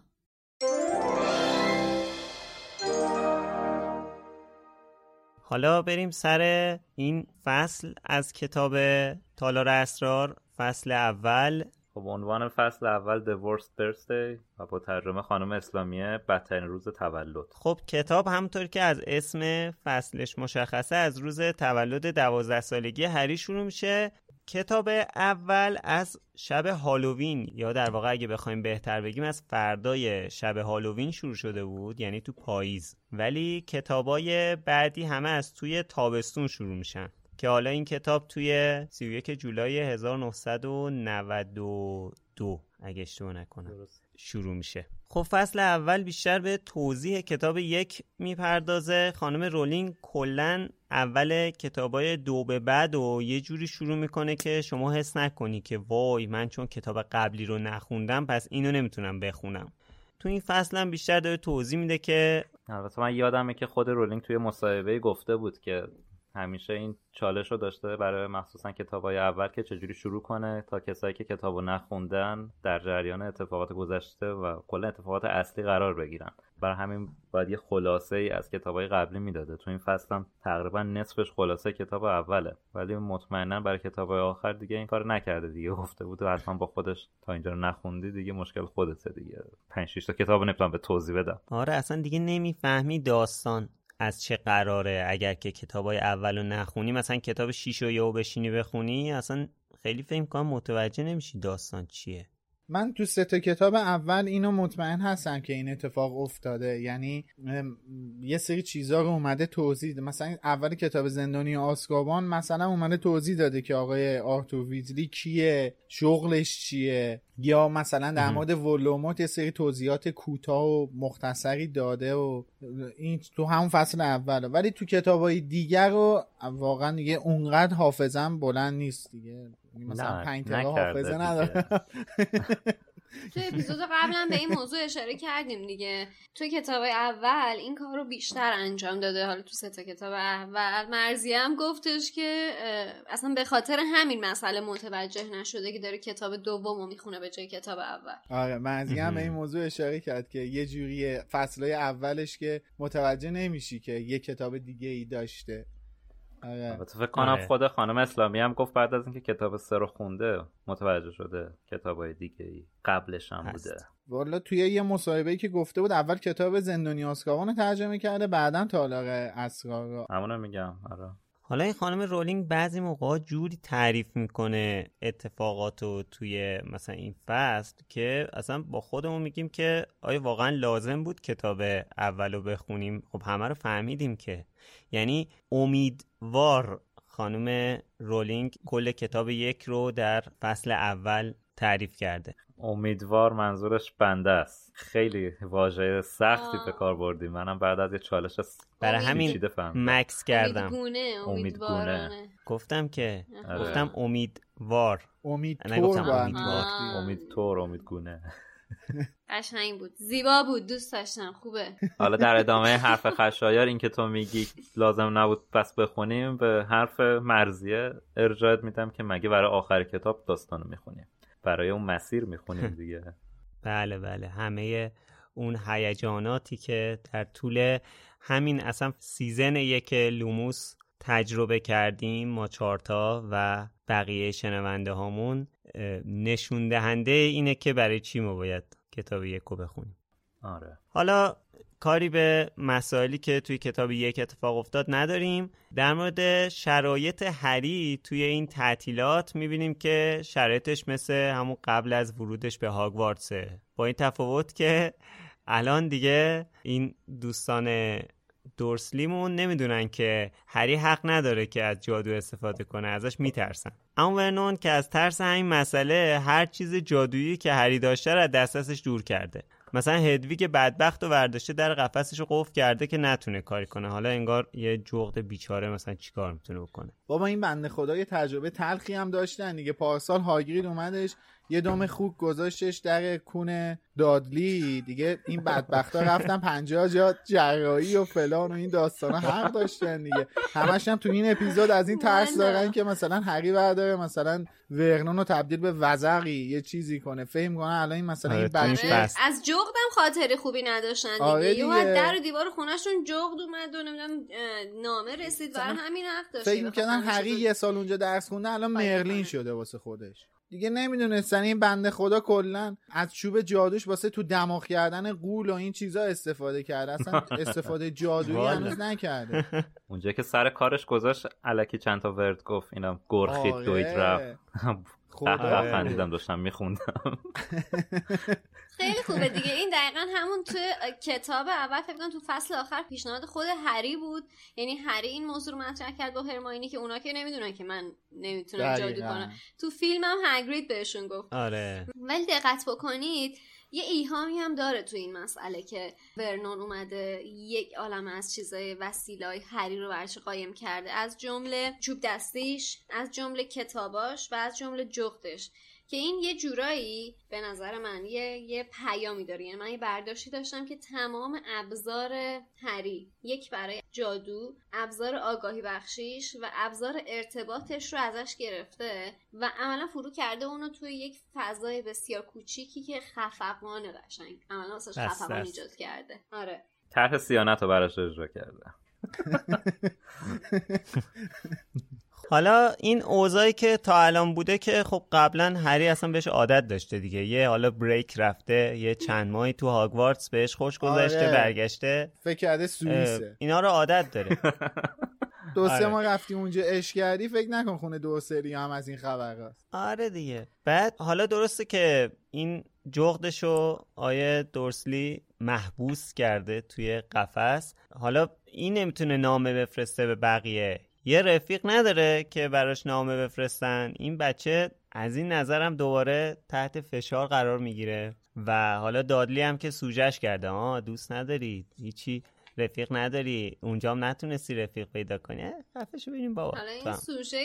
حالا بریم سر این فصل از کتاب تالار اسرار فصل اول خب عنوان فصل اول The Worst Birthday و با ترجمه خانم اسلامیه بدترین روز تولد. خب کتاب همونطور که از اسم فصلش مشخصه از روز تولد دوازده سالگی هری شروع میشه. کتاب اول از شب هالووین یا در واقع اگه بخوایم بهتر بگیم از فردای شب هالووین شروع شده بود یعنی تو پاییز. ولی کتابای بعدی همه از توی تابستون شروع میشن. که حالا این کتاب توی 31 جولای 1992 اگه اشتباه نکنم شروع میشه. خب فصل اول بیشتر به توضیح کتاب یک می‌پردازه. خانم رولینگ کلا اول کتابای دو به بعد و یه جوری شروع می‌کنه که شما حس نکنی که وای من چون کتاب قبلی رو نخوندم پس اینو نمی‌تونم بخونم. تو این فصل هم بیشتر داره توضیح میده که البته من یادمه که خود رولینگ توی مصاحبه گفته بود که همیشه این چالش رو داشته برای مخصوصا کتابای اول که چجوری شروع کنه تا کسایی که کتابو نخوندن در جریان اتفاقات گذشته و کلا اتفاقات اصلی قرار بگیرن. برای همین باید یه خلاصه ای از کتابای قبلی می‌داده. تو این فصل هم تقریبا نصفش خلاصه کتاب اوله. ولی مطمئنا برای کتابای آخر دیگه این کار نکرده دیگه. گفته بود و حتما با خودش تا اینجا رو نخوندی دیگه مشکل خودته دیگه. 5 6 تا کتابو نمی‌تونم به توضیح بدم. آره اصلا دیگه نمی‌فهمی داستان. از چه قراره اگر که کتابای اول رو نخونی؟ مثلا کتاب شیش و یهو بشینی بخونی؟ اصلا خیلی فکر کنم متوجه نمیشی داستان چیه. من تو سه تا کتاب اول اینو مطمئن هستم که این اتفاق افتاده. یعنی یه سری چیزا رو اومده توضیح مثلا اول کتاب زندانی آسکابان مثلا اومده توضیح داده که آقای آرتور ویزلی کیه شغلش چیه. یا مثلا در مورد ولوموت یه سری توضیحات کوتاه و مختصری داده و این تو همون فصل اوله ولی تو کتابای دیگر رو واقعا دیگه اونقدر حافظم بلند نیست دیگه. مثلا پنج حافظه نداره. تو اپیزود قبلا به این موضوع اشاره کردیم دیگه. تو کتاب اول این کار رو بیشتر انجام داده. حالا تو سه تا کتاب اول مرزی هم گفتش که اصلا به خاطر همین مسئله متوجه نشده که داره کتاب دوم رو می‌خونه به جای کتاب اول. آره مرزی هم به این موضوع اشاره کرد که یه جوری فصلهای اولش که متوجه نمیشی که یه کتاب دیگه ای داشته. آره. فکر کنم آره. خود خانم اسلامی هم گفت بعد از اینکه کتاب سه رو خونده متوجه شده های دیگه ای قبلش هم بوده والا توی یه مصاحبه که گفته بود اول کتاب زندانی آسکابان رو ترجمه کرده بعدا تالار اسرار رو همونو میگم آره حالا این خانم رولینگ بعضی موقع جوری تعریف می‌کنه اتفاقات رو توی مثلا این فصل که اصلا با خودمون میگیم که آیا واقعا لازم بود کتاب اول رو بخونیم؟ خب همه رو فهمیدیم که. یعنی امیدوار خانم رولینگ کل کتاب یک رو در فصل اول تعریف کرده. امیدوار منظورش بنده است. خیلی واژه سختی به کار بردیم منم بعد از یه چالش برای همین مکس کردم. امیدگونه گفتم که آره. گفتم امیدوار. امیدطور امیدوار. امیدطور امیدگونه. قشنگ بود. زیبا بود. دوست داشتم. خوبه. حالا در ادامه حرف خشایار این که تو میگی لازم نبود پس بخونیم به حرف مرضیه ارجاعت میدم که مگه برای آخر کتاب داستانو می‌خونیم. برای اون مسیر می‌خونیم دیگه. بله بله. همه اون هیجاناتی که در طول همین اصلا season یک لوموس تجربه کردیم ما چارتا و بقیه شنونده هامون نشون دهنده اینه که برای چی ما باید کتاب یک رو بخونیم. آره. حالا کاری به مسائلی که توی کتاب یک اتفاق افتاد نداریم. در مورد شرایط هری توی این تعطیلات می‌بینیم که شرایطش مثل همون قبل از ورودش به هاگوارتسه. با این تفاوت که الان دیگه این دوستان دورسلیمون نمی‌دونن که هری حق نداره که از جادو استفاده کنه ازش میترسن. اما ورنون که از ترس همین مسئله هر چیز جادویی که هری داشته را دسترسش دور کرده. مثلا هدویگ بدبخت و ورداشته در قفسش رو قفل کرده که نتونه کاری کنه. حالا انگار یه جغد بیچاره مثلا چیکار می‌تونه بکنه؟ بابا این بنده خدا تجربه تلخی هم داشتن دیگه. پارسال هاگرید اومدش. یه دام خوک گذاشتش در کون دادلی. دیگه این بدبختا رفتن پنجاه جا جراحی و فلان و این داستانا. حق داشتن دیگه. همش هم تو این اپیزود از این ترس دارن که مثلا هری برداره مثلا ورنون رو تبدیل به وزقی یه چیزی کنه. فهم کنه الان این مثلا این آره، بچه از جغدم خاطر خوبی نداشتن دیگه, آره دیگه. در و دیوار خونهشون جغد اومد و نمی‌دونم نامه رسید. برای همین حق داشت. فکر می‌کنن هری یه سال اونجا درس خونده الان مرلین شده واسه خودش. دیگه نمی‌دونستن این بنده خدا کلا از چوب جادوش واسه تو دماغ کردن قول و این چیزا استفاده کرده. اصلا استفاده جادویی هنوز نکرده. اونجا که سر کارش گذاشت علکی چند تا ورد گفت اینم گرخید دوید رفت. خدا خندیدم داشتم میخوندم. خیلی خوبه دیگه. این دقیقا همون تو کتاب اول فکر کنم تو فصل آخر پیشنهاد خود هری بود. یعنی هری این موضوع رو مطرح کرد با هرماینی که اونا که نمی‌دونن که من نمی‌تونم جادو کنم. تو فیلم هم هگرید بهشون گفت. آره. ولی دقت بکنید یه ایهامی هم داره تو این مسئله که ورنون اومده یک عالم از چیزای وسیلای هری رو برش قایم کرده. از جمله چوب دستیش از جمله کتاباش و از جمله جغدش. که این یه جورایی به نظر من یه, یه پیامی داره. یعنی من یه برداشتی داشتم که تمام ابزار هری یک برای جادو ابزار آگاهی بخشیش و ابزار ارتباطش رو ازش گرفته و عملا فرو کرده اونو توی یک فضای بسیار کوچیکی که خفقان قشنگ. عملا واسش خفقان ایجاد کرده. آره. طرح سیانت رو براش اجرا کرده. حالا این اوضاعی که تا الان بوده که خب قبلا هری اصلا بهش عادت داشته دیگه. یه حالا بریک رفته یه چند ماهی تو هاگوارتس بهش خوش گذشته آره. برگشته. فکر کرده سوئیسه. اینا رو عادت داره. دو سه آره. ماه رفتی اونجا اش کردی فکر نکن خونه دو سری هم از این خبر هست آره دیگه. بعد حالا درسته که این جغدشو آیه دورسلی محبوس کرده توی قفس. حالا این نمی‌تونه نامه بفرسته به بقیه. یه رفیق نداره که براش نامه بفرستن. این بچه از این نظرم دوباره تحت فشار قرار می‌گیره. و حالا دادلی هم که سوجش کرده. آه دوست نداری هیچی. رفیق نداری اونجا هم نتونستی رفیق پیدا کنی. خفه ببینیم بابا. حالا این هم. سوژه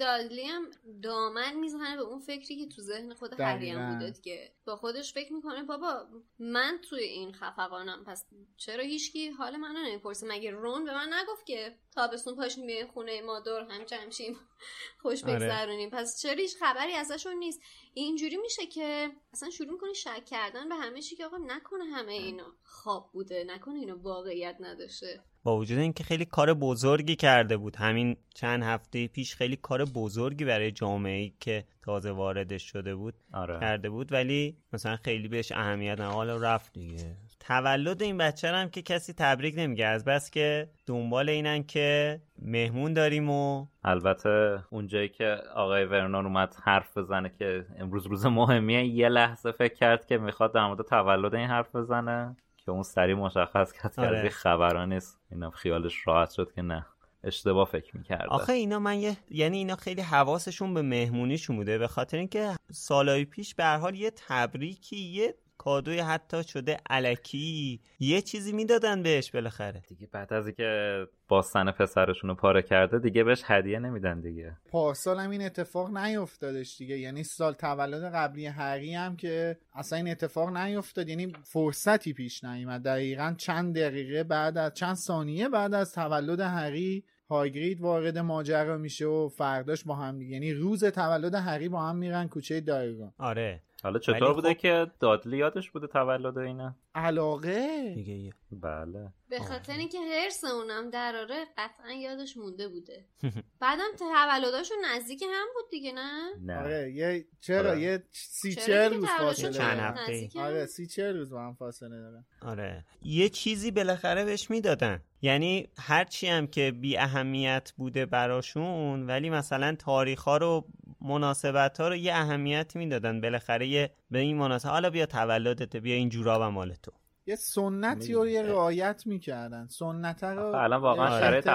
دادلی هم دامن می‌زنه به اون فکری که تو ذهن خود هری هم. بوده که با خودش فکر می‌کنه بابا من توی این خفقانم پس چرا هیچکی؟ حال منو نمی‌پرسه. مگه رون به من نگفت که تابستون پاشیم بیاین خونه ما دور هم جمع شیم خوش آره. بگذرونیم؟ پس چرا هیچ خبری ازشون نیست؟ اینجوری میشه که اصلا شروع می‌کنه شک کردن به همه چی که آقا نکنه همه اینا خواب بوده نکنه اینا واقعیت نداشته. با وجود اینکه خیلی کار بزرگی کرده بود. همین چند هفته پیش خیلی کار بزرگی برای جامعه ای که تازه واردش شده بود آره. کرده بود. ولی مثلا خیلی بهش اهمیت نه حالا رفت دیگه. تولد این بچه هم که کسی تبریک نمیگه. از بس که دنبال اینن که مهمون داریم و البته اونجایی که آقای ورنون اومد حرف بزنه که امروز روز مهمیه یه لحظه فکر کرد که می‌خواد در مورد تولد این حرف بزنه که اون سریع مشخص کرد که آره. از این خبرها نیست. اینا خیالش راحت شد که نه. اشتباه فکر می‌کرده. آخه اینا من یه یعنی اینا خیلی حواسشون به مهمونیشون بوده. به خاطر اینکه سالهای پیش به هر حال یه تبریکی یه کادوی حتی شده علکی یه چیزی می‌دادن بهش بالاخره. دیگه بعد از اینکه باستن پسرشون رو پاره کرده دیگه بهش هدیه نمیدن دیگه. پارسال هم این اتفاق نیفتادش دیگه. یعنی سال تولد قبلی هری هم که اصلا این اتفاق نیفتاد یعنی فرصتی پیش نیومد. دقیقا چند دقیقه بعد از چند ثانیه بعد از تولد هری هاگرید وارد ماجرا میشه و فرداش با هم دیگه یعنی روز تولد هری با هم میرن کوچه دایگان. آره. حالا چطور بوده خب- که دادلی یادش بوده تولد اینه علاقه. دیگه یه- بله. به خاطر اینکه هرس اونم دراره قطعا یادش مونده بوده. بعدم تولداشون نزدیک هم بود دیگه نه؟ نه. آره یه چرا؟ آره. یه سی دیگه روز فاصله چند. هفته آره. سی چهل روز با هم فاصله دارن آره. یه چیزی بالاخره بهش می‌دادن. یعنی هرچی هم که بی اهمیت بوده براشون ولی مثلا تاریخ ها رو مناسبت ها رو یه اهمیتی می‌دادن. بالاخره یه به این مناسبت حالا بیا تولدت بیا این جورا و مال تو یه سنتی رو یه رعایت می‌کردن. سنت رو الان واقعا آره. شرایط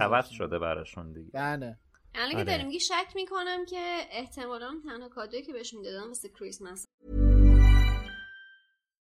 عوض شده براشون دیگه. بله. الان که آره. داری میگی شک می‌کنم که احتمالا تنها کادویی که بهش می‌دادن واسه کریسمس.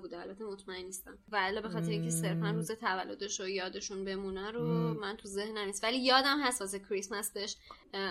بوده. البته مطمئن نیستم. ولی به خاطر اینکه صرفا روز تولدش رو یادشون بمونه رو من تو ذهنم نیست. ولی یادم هست واسه کریسمس بهش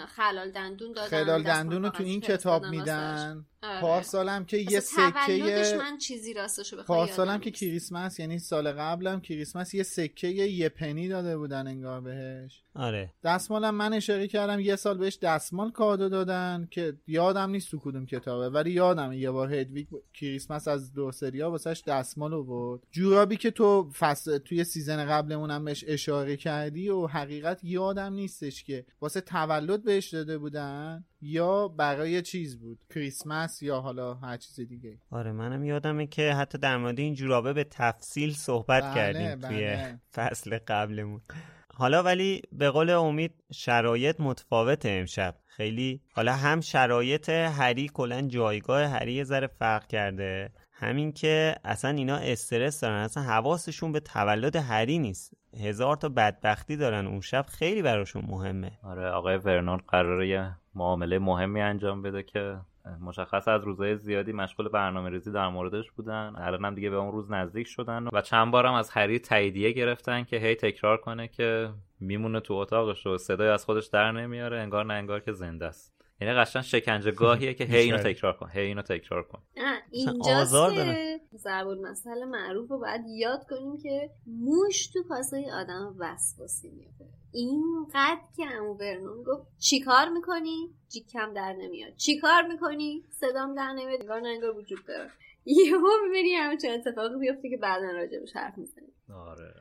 خلال دندون دادن خلال دندون رو تو این کتاب میدن. پارسالم که یه سکه من چیزی راستشو پارسالم که کریسمس یعنی سال قبلم کریسمس یه سکه یه پنی داده بودن انگار بهش. آره. دستمالم من اشاره کردم یه سال بهش دستمال کادو دادن که یادم نیست تو کدوم کتابه ولی یادم یه بار هدویگ کریسمس از دورسریا واسش دستمال آورد. جورابی که تو فصل توی سیزن قبلمونم بهش اشاره کردی و حقیقت یادم نیستش که واسه تولد بهش داده بودن یا برای چیز بود؟ کریسمس یا حالا هر چیز دیگه آره منم یادمه که حتی در مورد این جورابه به تفصیل صحبت بله، کردیم بله. توی فصل قبلمون. حالا ولی به قول امید شرایط متفاوته امشب. خیلی حالا هم شرایط هری کلا جایگاه هری یه ذره فرق کرده. همین که اصلا اینا استرس دارن اصلا حواسشون به تولد هری نیست. هزار تا بدبختی دارن اون شب خیلی براشون مهمه. آره آقای ورنون قراره یه معامله مهمی انجام بده که مشخص از روزهای زیادی مشغول برنامه ریزی در موردش بودن. الان هم دیگه به اون روز نزدیک شدن و چند بارم از هری تاییدیه گرفتن که هی تکرار کنه که میمونه تو اتاقش و صدای از خودش در نمیاره انگار نه انگار که زنده است. یعنی قشنگ شکنجه گاهیه که هی اینو تکرار کن هی اینو تکرار کن. اینجاست که. ضرب المثل معروف رو باید یاد کنیم که موش تو کاسه آدم وسواسی میفته اینقدر که امو برنون گفت چیکار می‌کنی؟ جیکم در نمیاد. چیکار می‌کنی؟ صدام در نمیاد. انگار نه انگار وجود داره. یهو می‌بینی همچین اتفاقی بیفته که بعدا راجبش حرف می‌زنی. آره.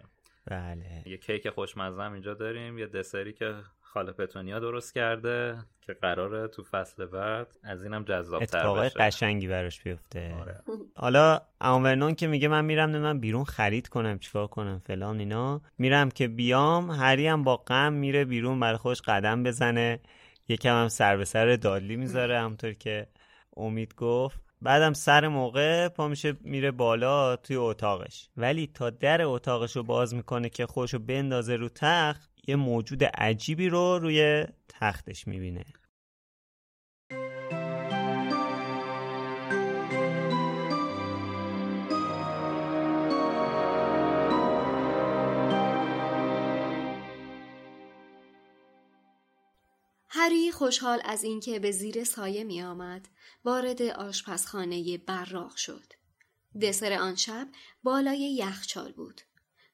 بله. یه کیک خوشمزه هم اینجا داریم. یه دسری که خاله پتونیا درست کرده که قراره تو فصل بعد از اینم جذاب‌تر اتفاقای بشه. قشنگی براش بیفته. آره. حالا ورنون که میگه من میرم من بیرون خرید کنم چیکار کنم فلان اینا. میرم که بیام هری هم با غم میره بیرون برای خودش قدم بزنه. یکم هم سر به سر دادلی می‌ذاره همونطور که امید گفت. بعدم سر موقع پا میشه میره بالا توی اتاقش. ولی تا در اتاقش رو باز می‌کنه که خودش رو بندازه رو تخت یه موجود عجیبی رو روی تختش می‌بینه. هری خوشحال از اینکه به زیر سایه می آمد وارد آشپزخانه براق شد. دسر آن شب بالای یخچال بود.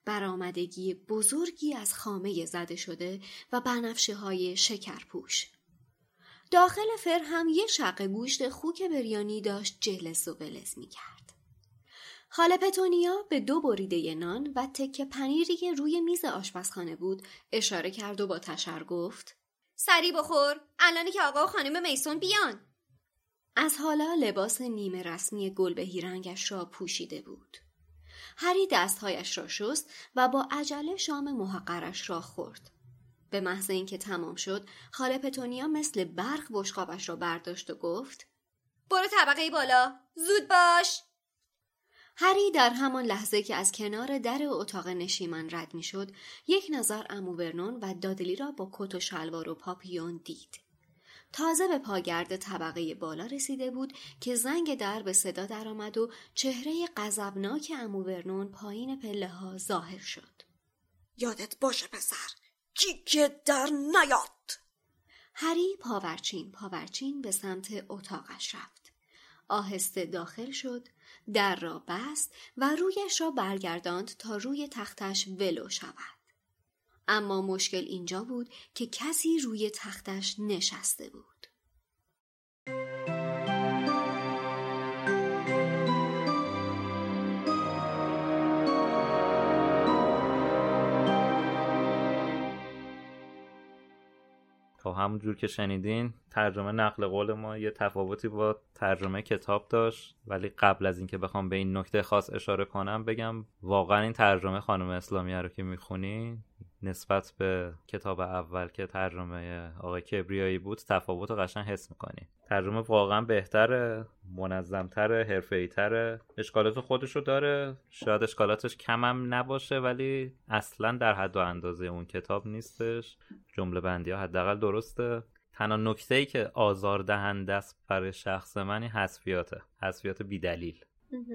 برآمدگی بزرگی از خامه زده شده و بنفشه های شکرپوش. داخل فر هم یه شق گوشت خوک بریانی داشت جلس و بلز می کرد. خاله پتونیا به دو بریده نان و تکه پنیری که روی میز آشپزخانه بود اشاره کرد و با تشر گفت سری بخور. الانی که آقا و خانم میسون بیان. از حالا لباس نیمه رسمی گلبهی رنگش را پوشیده بود. هری دستهایش را شست و با عجله شام محقرش را خورد. به محض اینکه تمام شد خاله پتونیا مثل برق بشقابش را برداشت و گفت برو طبقه بالا. زود باش. هری در همان لحظه که از کنار در اتاق نشیمن رد می شد یک نظر امو ورنون و دادلی را با کت و شلوار و پاپیون دید. تازه به پاگرد طبقه بالا رسیده بود که زنگ در به صدا درآمد و چهره غضبناک امو ورنون پایین پله ها ظاهر شد. یادت باشه پسر جیک در نیاد هری پاورچین پاورچین به سمت اتاقش رفت. آهسته داخل شد در را بست و رویش را برگرداند تا روی تختش ولو شود. اما مشکل اینجا بود که کسی روی تختش نشسته بود. خب همونجور که شنیدین ترجمه نقل قول ما یه تفاوتی با ترجمه کتاب داشت. ولی قبل از اینکه بخوام به این نکته خاص اشاره کنم بگم واقعا این ترجمه خانم اسلامیه رو که می‌خونی نسبت به کتاب اول که ترجمه آقای کبریایی بود تفاوت رو قشنگ حس می‌کنی. ترجمه واقعا بهتره منظمتره حرفه‌ای‌تره. اشکالات خودشو داره. شاید اشکالاتش کمم نباشه ولی اصلا در حد و اندازه اون کتاب نیستش. جمله بندی ها. حداقل درسته. تنها نکته ای که آزار دهنده است برای شخص منی حذفیاته. حذفیات بیدلیل.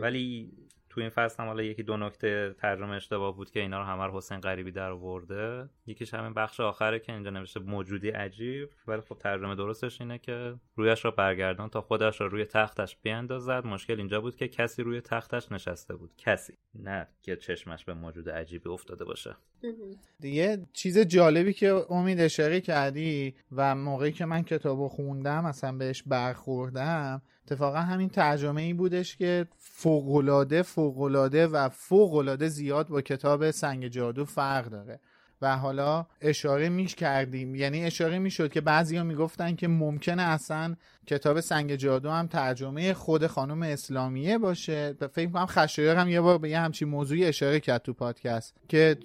ولی تو این فصل هم حالا یکی دو نکته ترجمه اشتباه بود که اینا رو همه حسین غریبی در آورده. یکیش همین بخش آخره که اینجا نوشته موجودی عجیب. ولی خب ترجمه درستش اینه که رویش رو برگردان تا خودش رو روی تختش بیاندازد. مشکل اینجا بود که کسی روی تختش نشسته بود. کسی. نه که چشمش به موجود عجیبی افتاده باشه. یه چیز جالبی که امید اشاره کردی و موقعی که من کتابو خوندم اصلا بهش برخوردم اتفاقا همین ترجمه ای بودش که فوقلاده فوقلاده و فوقلاده زیاد با کتاب سنگ جادو فرق داره. و حالا اشاره میش کردیم. یعنی اشاره می‌شد که بعضی ها می‌گفتن که ممکنه اصلا کتاب سنگ جادو هم ترجمه خود خانم اسلامیه باشه. فکر کنم خشایار هم یه بار به یه همچین موضوعی اشاره کرد تو پادکست که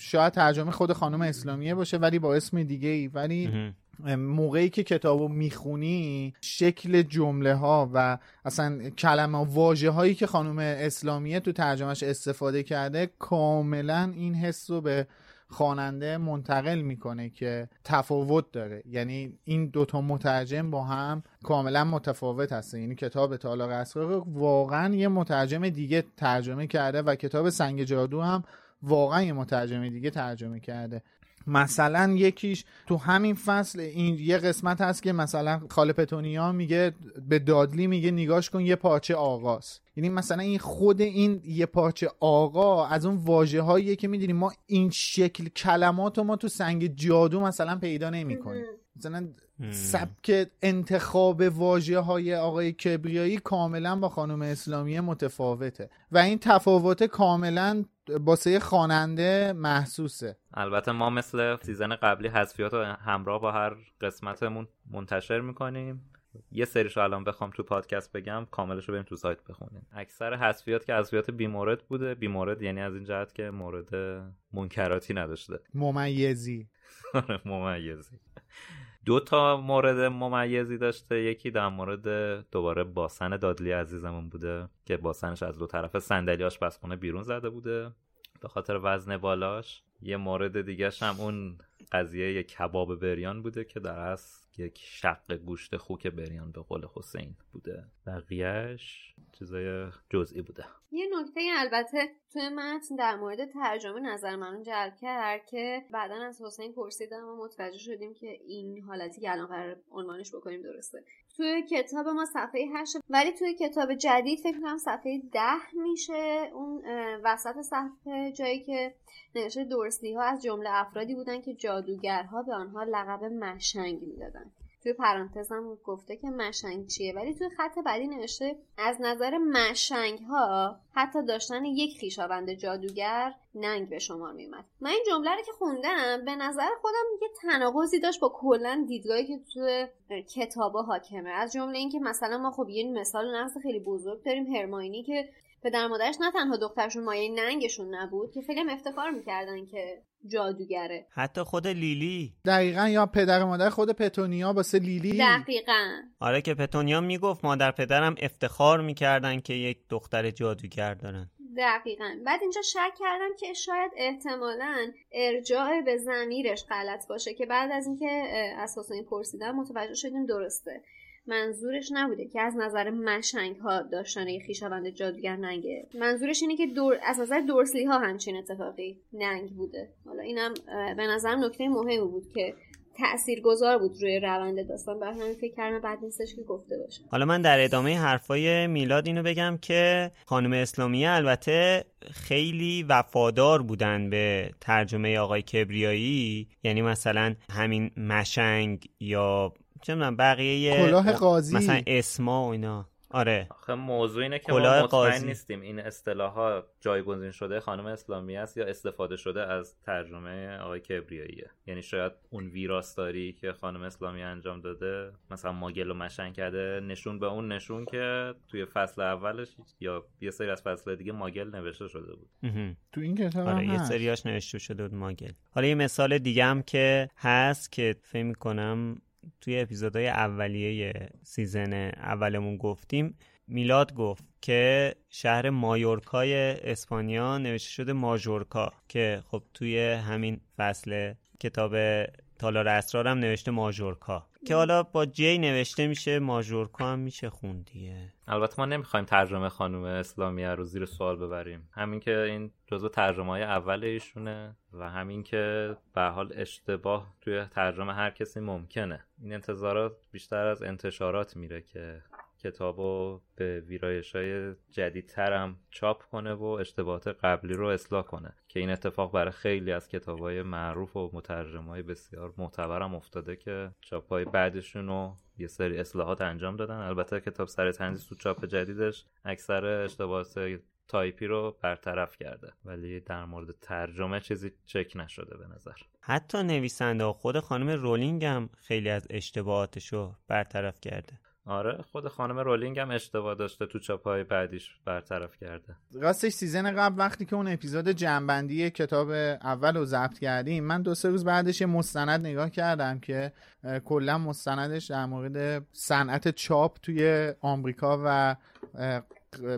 شاید ترجمه خود خانم اسلامیه باشه ولی با اسم دیگه ای ولی موقعی که کتابو می‌خونی شکل جمله ها و اصلا کلمه واژه هایی که خانم اسلامیه تو ترجمهش استفاده کرده کاملا این حس رو به خواننده منتقل می‌کنه که تفاوت داره. یعنی این دوتا مترجم با هم کاملا متفاوت هستن. یعنی کتاب تالار اسرار واقعا یه مترجم دیگه ترجمه کرده و کتاب سنگ جادو هم واقعا یه مترجم دیگه ترجمه کرده. مثلا یکیش تو همین فصل این یه قسمت هست که مثلا خاله پتونیا میگه به دادلی میگه نگاش کن یه پارچه آغاز. یعنی مثلا این خود این یه پارچه آقا از اون واژه هاییه که می‌دونیم ما این شکل کلمات رو ما تو سنگ جادو مثلا پیدا نمی کنیم مثلا سبک انتخاب واژه های آقای کبریایی کاملا با خانم اسلامی متفاوته. و این تفاوت کاملا باسه خواننده محسوسه. البته ما مثل سیزن قبلی حذفیات رو همراه با هر قسمتمون منتشر می‌کنیم. یه سریش رو الان بخوام تو پادکست بگم کاملش رو بریم تو سایت بخونیم. اکثر حذفیات که حذفیات بیمورد بوده. بیمورد یعنی از این جهت که مورد منکراتی نداشته. ممیزی. ممیزی. دو تا مورد ممیزی داشته. یکی در مورد دوباره باسن دادلی عزیزمون بوده که باسنش از دو طرف صندلی آشپزخونه بیرون زده بوده به خاطر وزن بالاش. یه مورد دیگه هم اون قضیه یک کباب بریان بوده که در اصل یک شق گوشت خوک بریان به قول حسین بوده. بقیهش چیزای جزئی بوده. یه نکته البته توی متن در مورد ترجمه نظر منو جلب کرد که بعدا از حسین پرسیدم و متوجه شدیم که این حالتی که الان قرار عنوانش بکنیم درسته. توی کتاب ما صفحه هشت ولی توی کتاب جدید فکر کنم صفحه ده میشه اون وسط صفحه جایی که نوشته دورسلی ها از جمله افرادی بودن که جادوگرها به آنها لقب مشنگ می‌دادن. توی پرانتزم گفته که مشنگ چیه ولی توی خط بعدی نوشته از نظر مشنگ ها حتی داشتن یک خیشاوند جادوگر ننگ به شما میومد من این جمله رو که خوندم به نظر خودم یه تناقضی داشت با کلا دیدگاهی که توی کتابا حاکمه. از جمله اینکه مثلا ما خب یه مثال نقص خیلی بزرگ داریم هرماینی که پدر مادرش نه تنها دخترشون مایه ننگشون نبود که خیلی افتخار می‌کردن که جادوگره. حتی خود لیلی. دقیقا یا پدر مادر خود پتونیا واسه لیلی. دقیقا. آره که پتونیا می‌گفت مادر پدرم افتخار می‌کردن که یک دختر جادوگر دارن. دقیقا. بعد اینجا شک کردم که شاید احتمالا ارجاع به زمیرش غلط باشه که بعد از اینکه حسین پرسیدم متوجه شدیم درسته. منظورش نبوده که از نظر مشنگ ها داشتن یه خیشاوند جادوگر ننگه. منظورش اینه که دور... از نظر دورسلی ها همچین اتفاقی ننگ بوده. حالا اینم به نظرم نکته مهمی بود که تأثیر گذار بود روی روند داستان. برای همین فکر کردم بعد نیستش که گفته باشه. حالا من در ادامه حرفای میلاد اینو بگم که خانم اسلامیه البته خیلی وفادار بودن به ترجمه آقای کبریایی. یعنی مثلا همین مشنگ یا چه بقیه کلاه قاضی. مثلا اسما و اینا. آره. آخه موضوع اینه که ما مطمئن نیستیم این اصطلاح جایگزین شده خانم اسلامی است یا استفاده شده از ترجمه آقای کبریاییه. یعنی شاید اون ویراستاری که خانم اسلامی انجام داده مثلا ماگل و مشن کرده نشون به اون نشون که توی فصل اولش یا یه سری از فصل دیگه ماگل نوشته شده بود. تو این کتاب آره یه سریاش نوشته شده بود ماگل. حالا یه مثال دیگه هم که هست که فکر کنم توی اپیزودهای اولیه season اولمون گفتیم میلاد گفت که شهر مایورکای اسپانیا نوشته شده ماژورکا که خب توی همین فصل کتاب تالار اسرار هم نوشته ماژورکا. که حالا با J نوشته میشه ماژورکا هم میشه خوند دیگه البته ما نمی‌خوایم ترجمه خانم اسلامیه رو زیر سوال ببریم. همین که این جزو ترجمه های اول ایشونه و همین که به حال اشتباه توی ترجمه هر کسی ممکنه. این انتظارات بیشتر از انتشارات میره که کتابو به ویرایش های جدیدتر چاپ کنه و اشتباهات قبلی رو اصلاح کنه. که این اتفاق برای خیلی از کتاب های معروف و مترجم های بسیار معتبرم افتاده که چاپ های بعدشون رو یه سری اصلاحات انجام دادن. البته کتابسرای تندیس تو چاپ جدیدش اکثر اشتباهات تایپی رو برطرف کرده. ولی در مورد ترجمه چیزی چک نشده به نظر. حتی نویسنده خود خانم رولینگ هم خیلی از اشتباهاتش رو برطرف کرده. آره خود خانم رولینگ هم اشتباه داشته تو چاپای بعدیش برطرف کرده. راستش season قبل وقتی که اون اپیزود جمع‌بندی کتاب اول رو ضبط کردیم من دو سه روز بعدش یه مستند نگاه کردم که کلا مستندش در مورد صنعت چاپ توی آمریکا و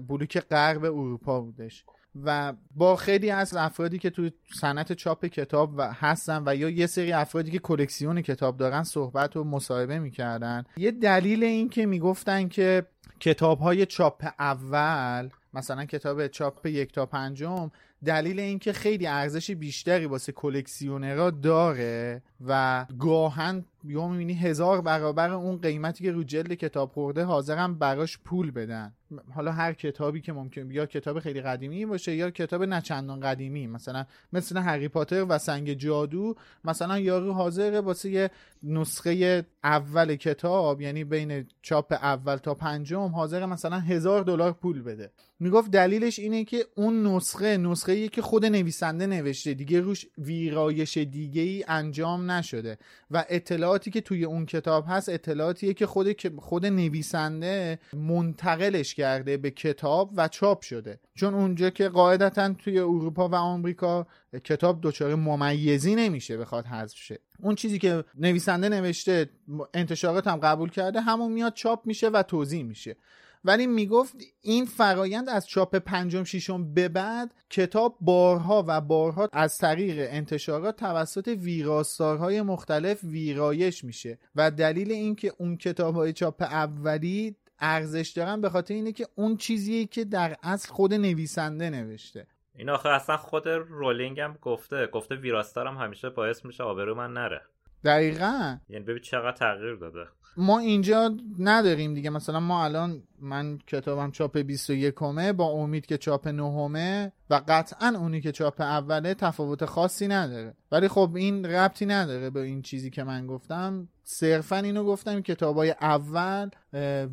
بلوک غرب اروپا بودش. و با خیلی از افرادی که توی صنعت چاپ کتاب و هستن و یا یه سری افرادی که کلکسیون کتاب دارن صحبت و مصاحبه می‌کردن. یه دلیل این که می‌گفتن که کتاب های چاپ اول مثلا کتاب چاپ یک تا پنجم دلیل اینکه خیلی ارزش بیشتری واسه کلکسیونرها داره و گاهن یا می‌بینی هزار برابر اون قیمتی که رو جلد کتاب خورده حاضرم براش پول بدن. حالا هر کتابی که ممکن یا کتاب خیلی قدیمی باشه یا کتاب نچندان قدیمی. مثلا مثل هری پاتر و سنگ جادو مثلا یارو حاضره واسه یه نسخه اول کتاب یعنی بین چاپ اول تا پنجم حاضر مثلا هزار دلار پول بده. می‌گفت دلیلش اینه که اون نسخه نسخه که خود نویسنده نوشته. دیگه روش ویرایش دیگه ای انجام نشده. و اطلاعاتی که توی اون کتاب هست اطلاعاتیه که خود خود نویسنده منتقلش کرده به کتاب و چاپ شده. چون اونجا که قاعدتا توی اروپا و آمریکا کتاب دچار ممیزی نمیشه بخواد حذف شه. اون چیزی که نویسنده نوشته انتشارات هم قبول کرده همون میاد چاپ میشه و توضیح میشه. ولی می‌گفت این فرایند از چاپ پنجم ششم به بعد کتاب بارها و بارها از طریق انتشارات توسط ویراستارهای مختلف ویرایش میشه و دلیل اینکه اون کتاب های چاپ اولی ارزش دارن به خاطر اینه که اون چیزیه که در اصل خود نویسنده نوشته. این آخه اصلا خود رولینگ هم گفته. گفته ویراستار هم همیشه باعث میشه آبرو من نره. دقیقا. یعنی ببین چقدر تغییر داده. ما اینجا نداریم دیگه. مثلا ما الان من کتابم چاپ 21 همه با امید که چاپ نهمه و قطعا اونی که چاپ اوله تفاوت خاصی نداره. ولی خب این ربطی نداره به این چیزی که من گفتم. صرفا اینو گفتم کتابای اول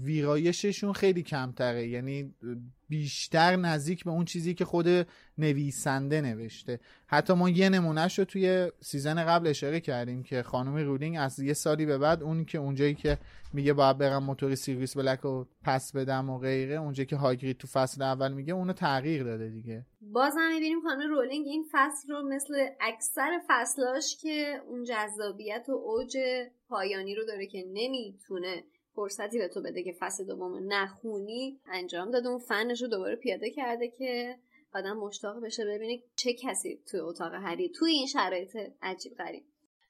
ویرایششون خیلی کمتره. یعنی بیشتر نزدیک به اون چیزی که خود نویسنده نوشته. حتی ما یه نمونهش رو توی season قبل اشاره کردیم که خانم رولینگ از یه سالی به بعد اون که اونجایی که میگه باید برم موتور سیریوس بلک رو پس بدم و غیره اونجایی که هاگرید تو فصل اول میگه اونو تغییر داده دیگه. باز هم می‌بینیم خانم رولینگ این فصل رو مثل اکثر فصلاش که اون جذابیت و اوج پایانی رو داره که نمی‌تونه فرصتی به تو بده که فصل دوم نخونی انجام داده. اون فنش رو دوباره پیاده کرده که آدم مشتاق بشه ببینه چه کسی توی اتاق هری توی این شرایط عجیب غریب.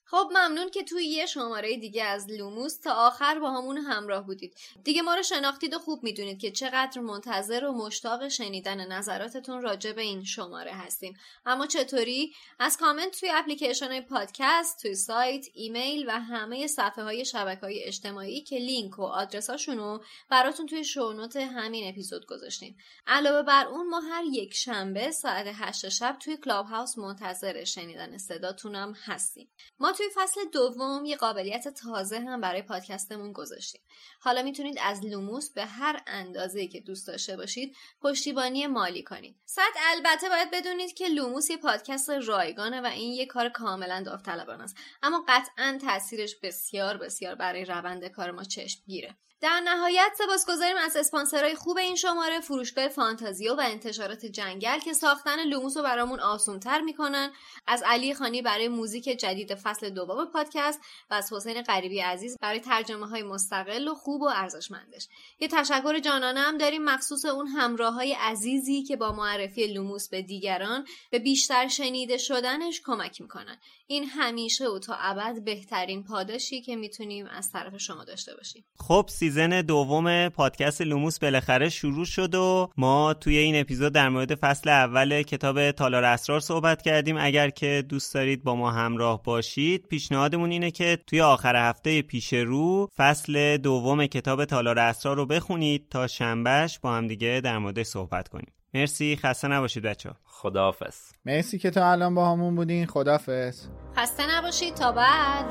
خب ممنون که توی یه شماره دیگه از لوموس تا آخر باهامون همراه بودید. دیگه ما رو شناختید و خوب می‌دونید که چقدر منتظر و مشتاق شنیدن نظراتتون راجع به این شماره هستیم. اما چطوری؟ از کامنت توی اپلیکیشن های پادکست توی سایت ایمیل و همه صفحه های شبکه های اجتماعی که لینک و آدرساشون رو براتون توی show note همین اپیزود گذاشتیم. علاوه بر اون ما هر یک شنبه ساعت 8 شب توی کلاب هاوس منتظر شنیدن صداتونم هستیم. ما توی فصل دوم یه قابلیت تازه هم برای پادکستمون گذاشتیم. حالا می‌تونید از لوموس به هر اندازه که دوست داشته باشید پشتیبانی مالی کنید. صد البته باید بدونید که لوموس یه پادکست رایگانه و این یه کار کاملا داوطلبانه است. اما قطعا تاثیرش بسیار بسیار برای روند کار ما چشم گیره در نهایت سپاسگزاریم از اسپانسرهای خوب این شماره فروشگاه فانتازیو و انتشارات جنگل که ساختن لوموس رو برامون آسونتر می‌کنن. از علی خانی برای موزیک جدید فصل دوم پادکست و از حسین غریبی عزیز برای ترجمه های مستقل و خوب و ارزشمندش. یه تشکر جانانه هم داریم مخصوص اون همراه های عزیزی که با معرفی لوموس به دیگران به بیشتر شنیده شدنش کمک می‌کنن. این همیشه و تا ابد بهترین پاداشی که می‌تونیم از طرف شما داشته باشیم. خب season دوم پادکست لوموس بالاخره شروع شد و ما توی این اپیزود در مورد فصل اول کتاب تالار اسرار صحبت کردیم. اگر که دوست دارید با ما همراه باشید پیشنهادمون اینه که توی آخر هفته پیش رو فصل دوم کتاب تالار اسرار رو بخونید تا شنبهش با هم دیگه در مورد صحبت کنیم. مرسی خسته نباشید بچه خداحافظ. مرسی که تا الان با همون بودین. خداحافظ. خسته نباشید تا بعد.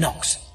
Knox.